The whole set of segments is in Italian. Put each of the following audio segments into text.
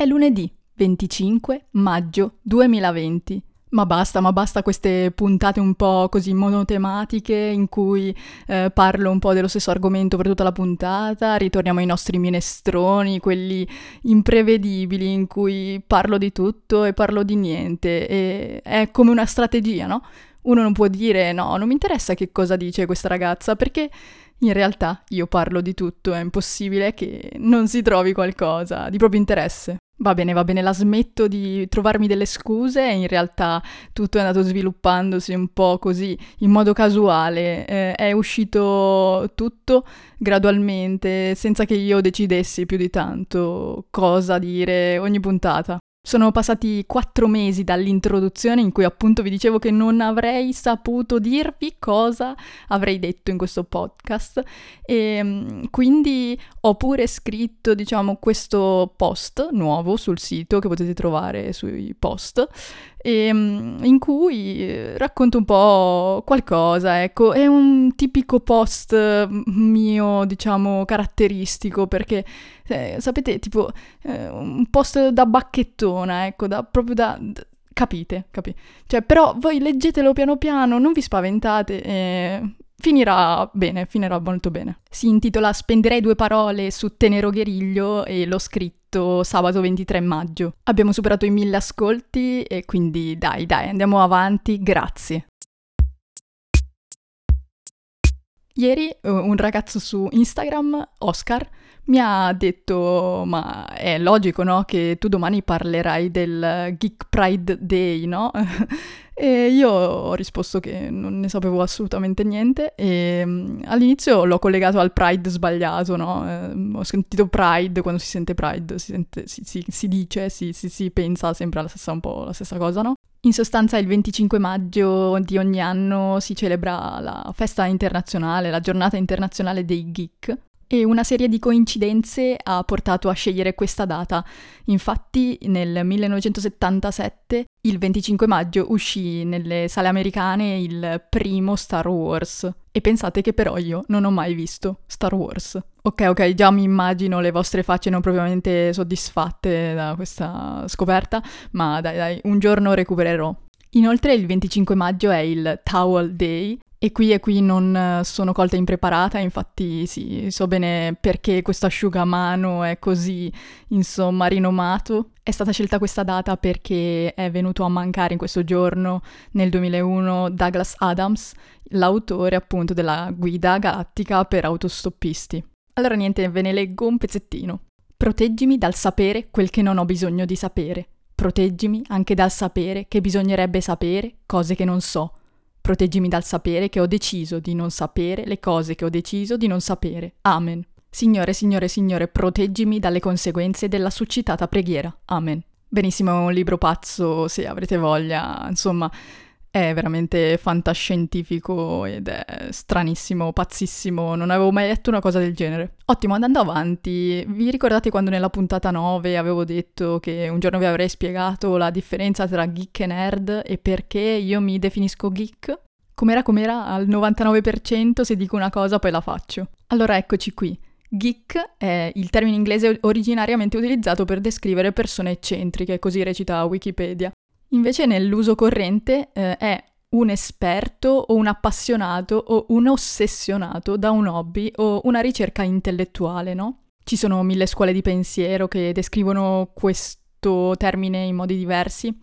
È lunedì 25 maggio 2020. Ma basta, ma basta queste puntate un po' così monotematiche in cui eh, parlo un po' dello stesso argomento per tutta la puntata, ritorniamo ai nostri minestroni, quelli imprevedibili in cui parlo di tutto e parlo di niente. E è come una strategia, no? Uno non può dire no, non mi interessa che cosa dice questa ragazza perché in realtà io parlo di tutto, è impossibile che non si trovi qualcosa di proprio interesse. Va bene, va bene, la smetto di trovarmi delle scuse in realtà tutto è andato sviluppandosi un po' così, in modo casuale. Eh, è uscito tutto gradualmente, senza che io decidessi più di tanto cosa dire ogni puntata. Sono passati quattro mesi dall'introduzione in cui appunto vi dicevo che non avrei saputo dirvi cosa avrei detto in questo podcast. E mm, quindi ho pure scritto diciamo questo post nuovo sul sito che potete trovare sui post e, mm, in cui eh, racconto un po' qualcosa, ecco, è un tipico post mm, mio, diciamo, caratteristico, perché eh, sapete, tipo, eh, un post da bacchettona, ecco, da, proprio da... da capite, capite. Cioè, però voi leggetelo piano piano, non vi spaventate e finirà bene, finirà molto bene. Si intitola Spenderei due parole su Tenero Gueriglio e l'ho scritto sabato 23 maggio. Abbiamo superato i mille ascolti e quindi dai, dai, andiamo avanti, grazie. Ieri eh, un ragazzo su Instagram, Oscar, mi ha detto, ma è logico, no? Che tu domani parlerai del Geek Pride Day, no? e io ho risposto che non ne sapevo assolutamente niente e mm, all'inizio l'ho collegato al Pride sbagliato, no? Eh, ho sentito Pride, quando si sente Pride, si, sente, si, si, si dice, si, pensa sempre alla stessa, un po' la stessa cosa, no? In sostanza il 25 maggio di ogni anno si celebra la festa internazionale, la giornata internazionale dei geek, e una serie di coincidenze ha portato a scegliere questa data. Infatti nel 1977, il 25 maggio, uscì nelle sale americane il primo Star Wars. E pensate che però io non ho mai visto Star Wars. Ok, ok, già mi immagino le vostre facce non propriamente soddisfatte da questa scoperta, ma dai dai, un giorno recupererò. Inoltre il 25 maggio è il Towel Day, e qui e qui non eh, sono colta impreparata, infatti sì, so bene perché questo asciugamano è così, insomma, rinomato. È stata scelta questa data perché è venuto a mancare in questo giorno, nel 2001, Douglas Adams, l'autore appunto della guida galattica per autostoppisti. Allora niente, ve ne leggo un pezzettino. Proteggimi dal sapere quel che non ho bisogno di sapere. Proteggimi anche dal sapere che bisognerebbe sapere cose che non so Proteggimi dal sapere che ho deciso di non sapere le cose che ho deciso di non sapere. Amen. Signore, Signore, Signore, proteggimi dalle conseguenze della succitata preghiera. Amen. Benissimo, è un libro pazzo, se avrete voglia, insomma, è veramente fantascientifico ed è stranissimo, pazzissimo, non avevo mai letto una cosa del genere. Ottimo, andando avanti, vi ricordate quando nella puntata 9 avevo detto che un giorno vi avrei spiegato la differenza tra geek e nerd e perché io mi definisco geek? Com'era com'era al 99% se dico una cosa poi la faccio. Allora eccoci qui. Geek è il termine inglese originariamente utilizzato per descrivere persone eccentriche, così recita Wikipedia. Invece nell'uso corrente eh, è un esperto o un appassionato o un ossessionato da un hobby o una ricerca intellettuale, no? Ci sono mille scuole di pensiero che descrivono questo termine in modi diversi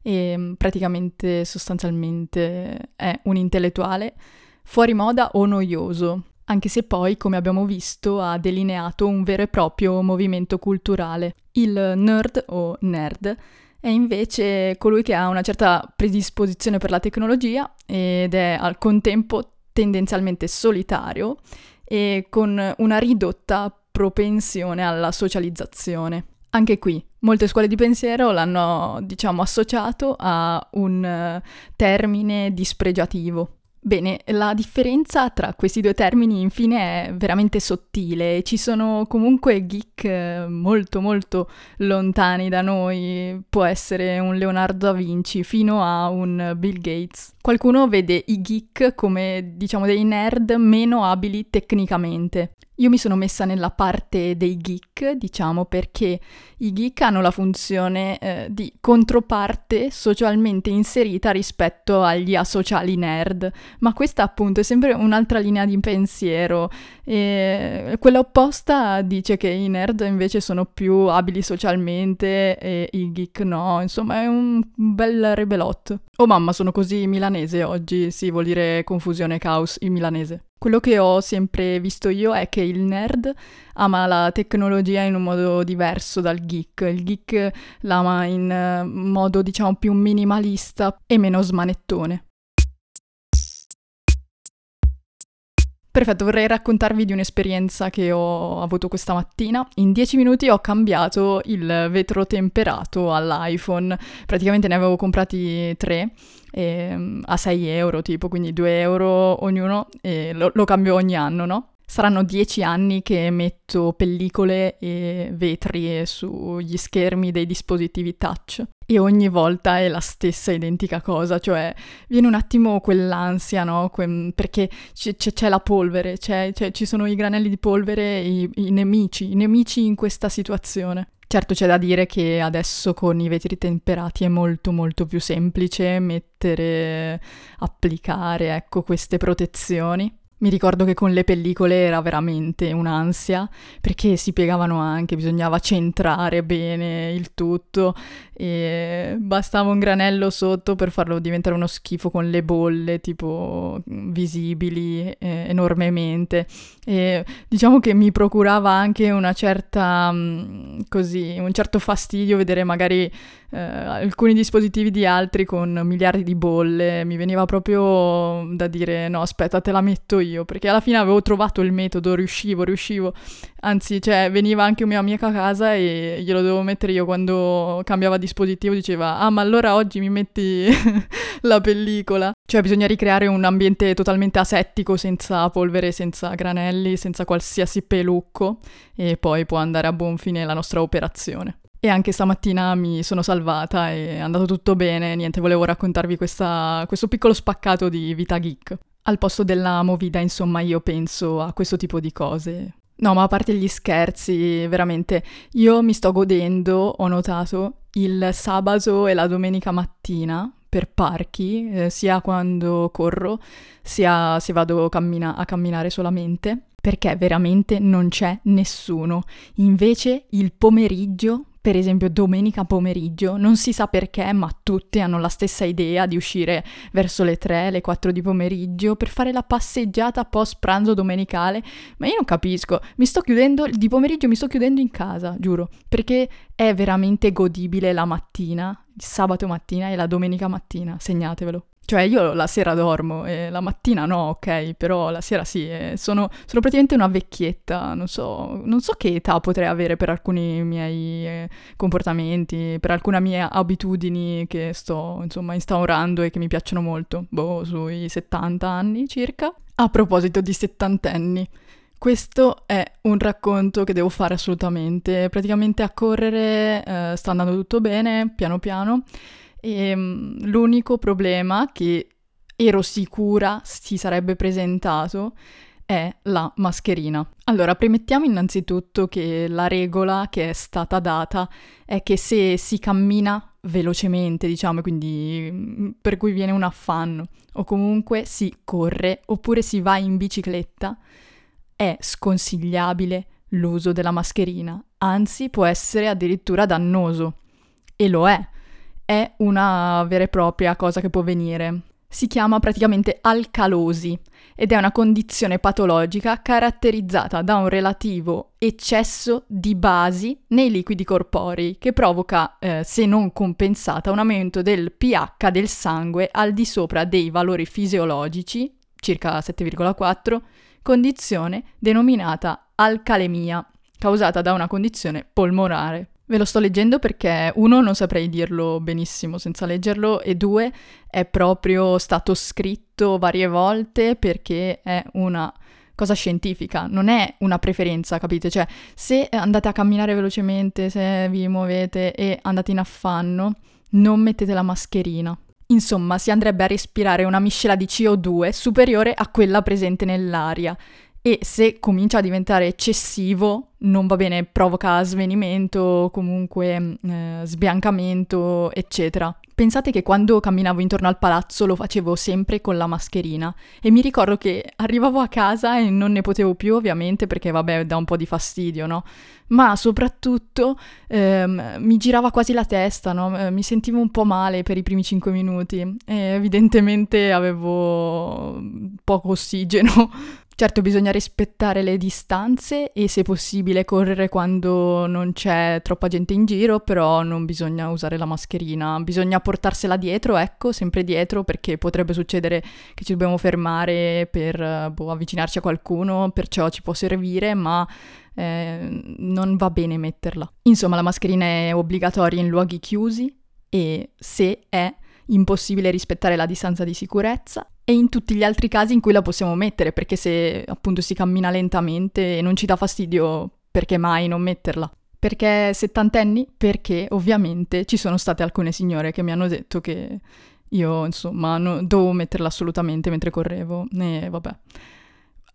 e mm, praticamente sostanzialmente è un intellettuale fuori moda o noioso, anche se poi, come abbiamo visto, ha delineato un vero e proprio movimento culturale. Il nerd o nerd è invece colui che ha una certa predisposizione per la tecnologia ed è al contempo tendenzialmente solitario e con una ridotta propensione alla socializzazione. Anche qui, molte scuole di pensiero l'hanno, diciamo, associato a un termine dispregiativo. Bene, la differenza tra questi due termini infine è veramente sottile, ci sono comunque geek eh, molto molto lontani da noi, può essere un Leonardo da Vinci fino a un Bill Gates. Qualcuno vede i geek come diciamo dei nerd meno abili tecnicamente. Io mi sono messa nella parte dei geek, diciamo, perché i geek hanno la funzione eh, di controparte socialmente inserita rispetto agli asociali nerd, ma questa appunto è sempre un'altra linea di pensiero. E quella opposta dice che i nerd invece sono più abili socialmente e i geek no, insomma è un bel rebelotto. Oh mamma, sono così milanese oggi, sì, vuol dire confusione caos in milanese. Quello che ho sempre visto io è che il nerd ama la tecnologia in un modo diverso dal geek. Il geek l'ama in eh, modo, diciamo, più minimalista e meno smanettone. Perfetto, vorrei raccontarvi di un'esperienza che ho avuto questa mattina. In 10 minuti ho cambiato il vetro temperato all'iPhone. Praticamente ne avevo comprati tre eh, a 6 euro, tipo, quindi 2 euro ognuno e lo, lo cambio ogni anno, no? Saranno dieci anni che metto pellicole e vetri sugli schermi dei dispositivi touch e ogni volta è la stessa identica cosa, cioè viene un attimo quell'ansia, no? Que- perché c- c- c'è la polvere, c'è, c'è, ci sono i granelli di polvere i, i nemici, i nemici in questa situazione. Certo c'è da dire che adesso con i vetri temperati è molto molto più semplice mettere, applicare, ecco, queste protezioni. Mi ricordo che con le pellicole era veramente un'ansia perché si piegavano anche, bisognava centrare bene il tutto e bastava un granello sotto per farlo diventare uno schifo con le bolle tipo visibili eh, enormemente. E diciamo che mi procurava anche una certa mm, così un certo fastidio vedere magari eh, alcuni dispositivi di altri con miliardi di bolle mi veniva proprio da dire no aspetta te la metto io perché alla fine avevo trovato il metodo riuscivo riuscivo. Anzi cioè veniva anche mia amica a casa e glielo dovevo mettere io. Quando cambiava dispositivo diceva ah ma allora oggi mi metti la pellicola cioè bisogna ricreare un ambiente totalmente asettico senza polvere senza granelli senza qualsiasi pelucco e poi può andare a buon fine la nostra operazione e anche stamattina mi sono salvata e è andato tutto bene, niente, volevo raccontarvi questa, questo piccolo spaccato di vita geek. Al posto della movida, insomma, io penso a questo tipo di cose. No, ma a parte gli scherzi, veramente, io mi sto godendo, ho notato, il sabato e la domenica mattina per parchi, eh, sia quando corro, sia se vado cammina- a camminare solamente, perché veramente non c'è nessuno. Invece il pomeriggio per esempio domenica pomeriggio, non si sa perché, ma tutti hanno la stessa idea di uscire verso le 3, le 4 di pomeriggio per fare la passeggiata post pranzo domenicale, ma io non capisco, mi sto chiudendo, di pomeriggio mi sto chiudendo in casa, giuro, perché è veramente godibile la mattina, il sabato mattina e la domenica mattina, segnatevelo. Cioè io la sera dormo e la mattina no, ok, però la sera sì, sono, sono, praticamente una vecchietta, non so, non so, che età potrei avere per alcuni miei eh, comportamenti, per alcune mie abitudini che sto insomma instaurando e che mi piacciono molto, boh, sui 70 anni circa. A proposito di settantenni, questo è un racconto che devo fare assolutamente, praticamente a correre eh, sta andando tutto bene, piano piano. E ehm, l'unico problema che ero sicura si sarebbe presentato è la mascherina. Allora, premettiamo innanzitutto che la regola che è stata data è che se si cammina velocemente, diciamo, quindi mm, per cui viene un affanno, o comunque si corre, oppure si va in bicicletta, è sconsigliabile l'uso della mascherina, anzi può essere addirittura dannoso. E lo è, è una vera e propria cosa che può venire. Si chiama praticamente alcalosi ed è una condizione patologica caratterizzata da un relativo eccesso di basi nei liquidi corporei che provoca, eh, se non compensata, un aumento del pH del sangue al di sopra dei valori fisiologici, circa 7,4, condizione denominata alcalemia, causata da una condizione polmonare. Ve lo sto leggendo perché uno non saprei dirlo benissimo senza leggerlo e due è proprio stato scritto varie volte perché è una cosa scientifica, non è una preferenza, capite? Cioè, se andate a camminare velocemente, se vi muovete e andate in affanno, non mettete la mascherina. Insomma, si andrebbe a respirare una miscela di CO2 superiore a quella presente nell'aria e se comincia a diventare eccessivo non va bene, provoca svenimento, comunque eh, sbiancamento, eccetera. Pensate che quando camminavo intorno al palazzo lo facevo sempre con la mascherina e mi ricordo che arrivavo a casa e non ne potevo più ovviamente perché vabbè dà un po' di fastidio, no? Ma soprattutto ehm, mi girava quasi la testa, no? Eh, mi sentivo un po' male per i primi 5 minuti e evidentemente avevo poco ossigeno. Certo bisogna rispettare le distanze e se possibile correre quando non c'è troppa gente in giro, però non bisogna usare la mascherina, bisogna portarsela dietro, ecco, sempre dietro perché potrebbe succedere che ci dobbiamo fermare per boh, avvicinarci a qualcuno, perciò ci può servire, ma eh, non va bene metterla. Insomma, la mascherina è obbligatoria in luoghi chiusi e se è impossibile rispettare la distanza di sicurezza e in tutti gli altri casi in cui la possiamo mettere, perché se appunto si cammina lentamente e non ci dà fastidio, perché mai non metterla? Perché settantenni? Perché ovviamente ci sono state alcune signore che mi hanno detto che io insomma no, dovevo metterla assolutamente mentre correvo e vabbè.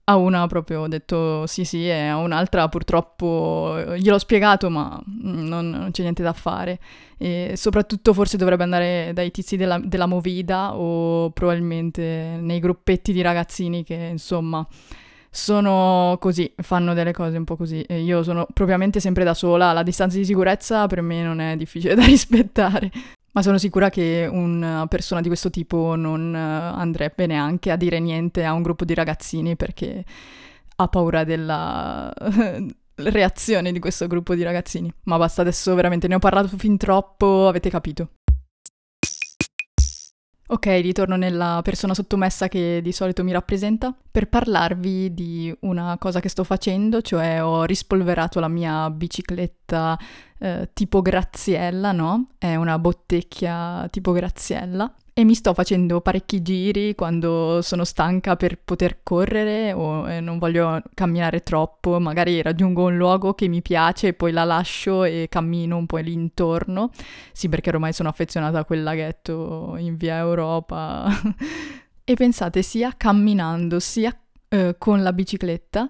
A una proprio ho detto sì sì e a un'altra purtroppo gliel'ho spiegato ma non, non c'è niente da fare. E soprattutto forse dovrebbe andare dai tizi della, della Movida o probabilmente nei gruppetti di ragazzini che insomma sono così, fanno delle cose un po' così. E io sono propriamente sempre da sola, la distanza di sicurezza per me non è difficile da rispettare. Ma sono sicura che una persona di questo tipo non andrebbe neanche a dire niente a un gruppo di ragazzini perché ha paura della reazione di questo gruppo di ragazzini. Ma basta, adesso veramente ne ho parlato fin troppo, avete capito. Ok, ritorno nella persona sottomessa che di solito mi rappresenta per parlarvi di una cosa che sto facendo, cioè ho rispolverato la mia bicicletta eh, tipo Graziella, no? È una bottecchia tipo Graziella e mi sto facendo parecchi giri quando sono stanca per poter correre o eh, non voglio camminare troppo, magari raggiungo un luogo che mi piace e poi la lascio e cammino un po' lì intorno. Sì, perché ormai sono affezionata a quel laghetto in via Europa. e pensate, sia camminando sia eh, con la bicicletta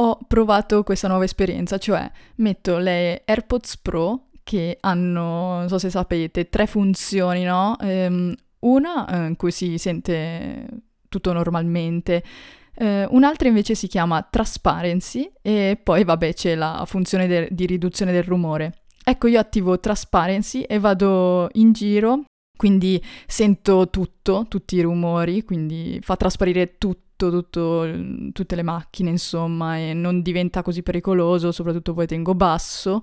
ho provato questa nuova esperienza, cioè metto le AirPods Pro che hanno, non so se sapete, tre funzioni, no? Ehm, una eh, in cui si sente tutto normalmente, eh, un'altra invece si chiama Transparency e poi vabbè c'è la funzione de- di riduzione del rumore. Ecco, io attivo Transparency e vado in giro, quindi sento tutto, tutti i rumori, quindi fa trasparire tutto, tutto, tutte le macchine, insomma, e non diventa così pericoloso, soprattutto poi tengo basso.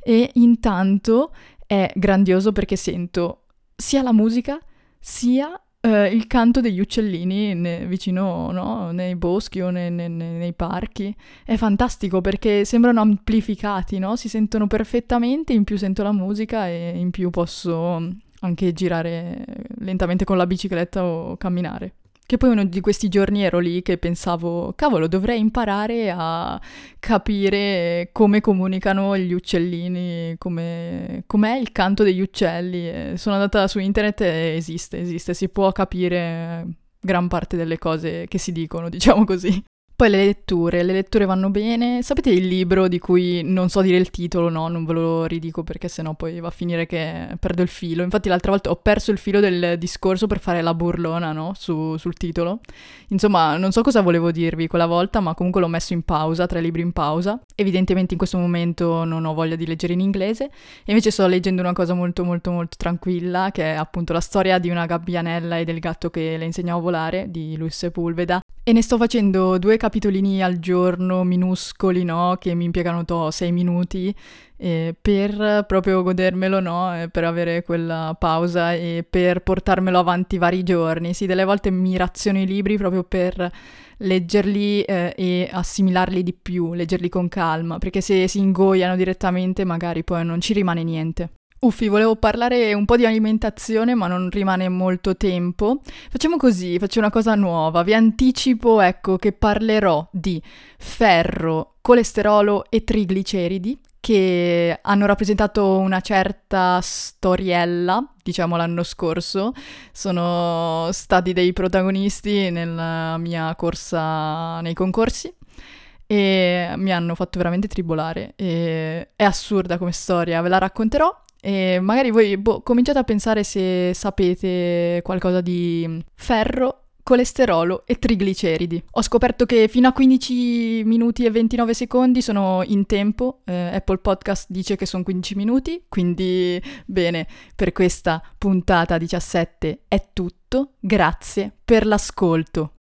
E intanto è grandioso perché sento sia la musica sia eh, il canto degli uccellini ne, vicino, no? nei boschi o ne, ne, nei parchi. È fantastico perché sembrano amplificati, no? Si sentono perfettamente, in più sento la musica e in più posso anche girare lentamente con la bicicletta o camminare. Che poi uno di questi giorni ero lì che pensavo, cavolo, dovrei imparare a capire come comunicano gli uccellini, come, com'è il canto degli uccelli. Sono andata su internet e esiste, esiste, si può capire gran parte delle cose che si dicono, diciamo così. Poi le letture, le letture vanno bene. Sapete il libro di cui non so dire il titolo, no, non ve lo ridico perché sennò poi va a finire che perdo il filo. Infatti l'altra volta ho perso il filo del discorso per fare la burlona, no, Su, sul titolo. Insomma, non so cosa volevo dirvi quella volta, ma comunque l'ho messo in pausa, tre libri in pausa. Evidentemente in questo momento non ho voglia di leggere in inglese, e invece sto leggendo una cosa molto molto molto tranquilla, che è appunto la storia di una gabbianella e del gatto che le insegnò a volare, di Luis Sepulveda. E ne sto facendo due capitolini al giorno, minuscoli, no? Che mi impiegano to, sei minuti eh, per proprio godermelo, no? per avere quella pausa e per portarmelo avanti vari giorni. Sì, delle volte mi raziono i libri proprio per leggerli eh, e assimilarli di più, leggerli con calma, perché se si ingoiano direttamente magari poi non ci rimane niente. Uffi, volevo parlare un po' di alimentazione, ma non rimane molto tempo. Facciamo così, faccio una cosa nuova. Vi anticipo, ecco, che parlerò di ferro, colesterolo e trigliceridi, che hanno rappresentato una certa storiella, diciamo l'anno scorso, sono stati dei protagonisti nella mia corsa nei concorsi e mi hanno fatto veramente tribolare. E è assurda come storia, ve la racconterò. E magari voi boh, cominciate a pensare se sapete qualcosa di ferro colesterolo e trigliceridi. Ho scoperto che fino a 15 minuti e 29 secondi sono in tempo, eh, Apple Podcast dice che sono 15 minuti, quindi bene, per questa puntata 17 è tutto, grazie per l'ascolto.